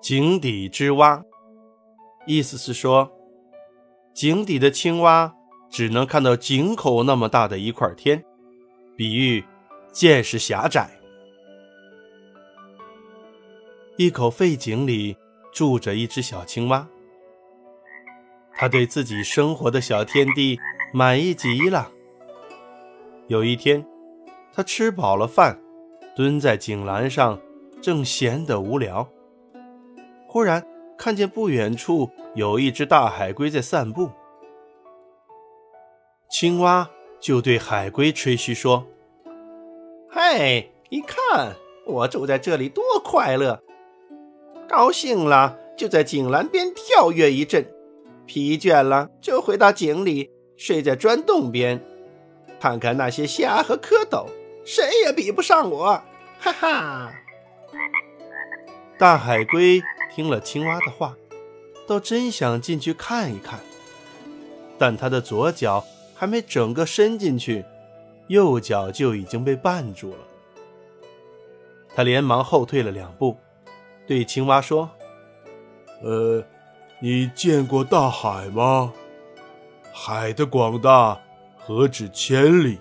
井底之蛙，意思是说，井底的青蛙只能看到井口那么大的一块天，比喻见识狭窄。一口废井里住着一只小青蛙，它对自己生活的小天地满意极了。有一天，它吃饱了饭，蹲在井栏上，正闲得无聊。忽然看见不远处有一只大海龟在散步，青蛙就对海龟吹嘘说：“嘿，你看我住在这里多快乐！高兴了就在井栏边跳跃一阵，疲倦了就回到井里睡在砖洞边，看看那些虾和蝌蚪，谁也比不上我！哈哈！”大海龟。听了青蛙的话，倒真想进去看一看，但他的左脚还没整个伸进去，右脚就已经被绊住了。他连忙后退了两步，对青蛙说：“呃，你见过大海吗？海的广大何止千里，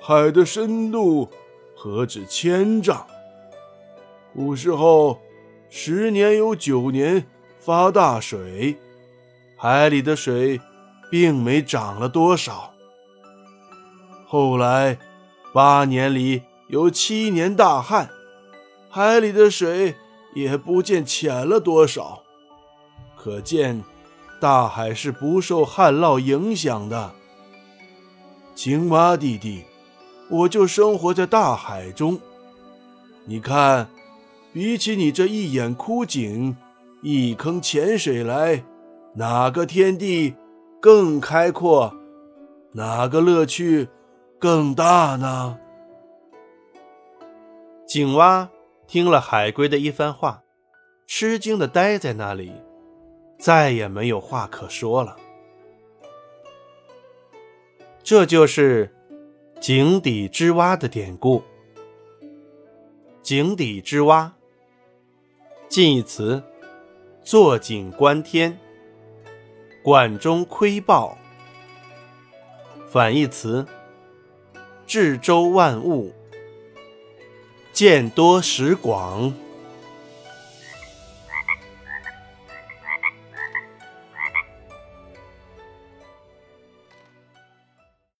海的深度何止千丈。古时候。”十年有九年发大水，海里的水并没涨了多少。后来八年里有七年大旱，海里的水也不见浅了多少。可见大海是不受旱涝影响的。青蛙弟弟，我就生活在大海中，你看。比起你这一眼枯井、一坑浅水来，哪个天地更开阔？哪个乐趣更大呢？井蛙听了海龟的一番话，吃惊的呆在那里，再也没有话可说了。这就是井底之蛙的典故。井底之蛙。近义词：坐井观天、管中窥豹。反义词：至周万物、见多识广。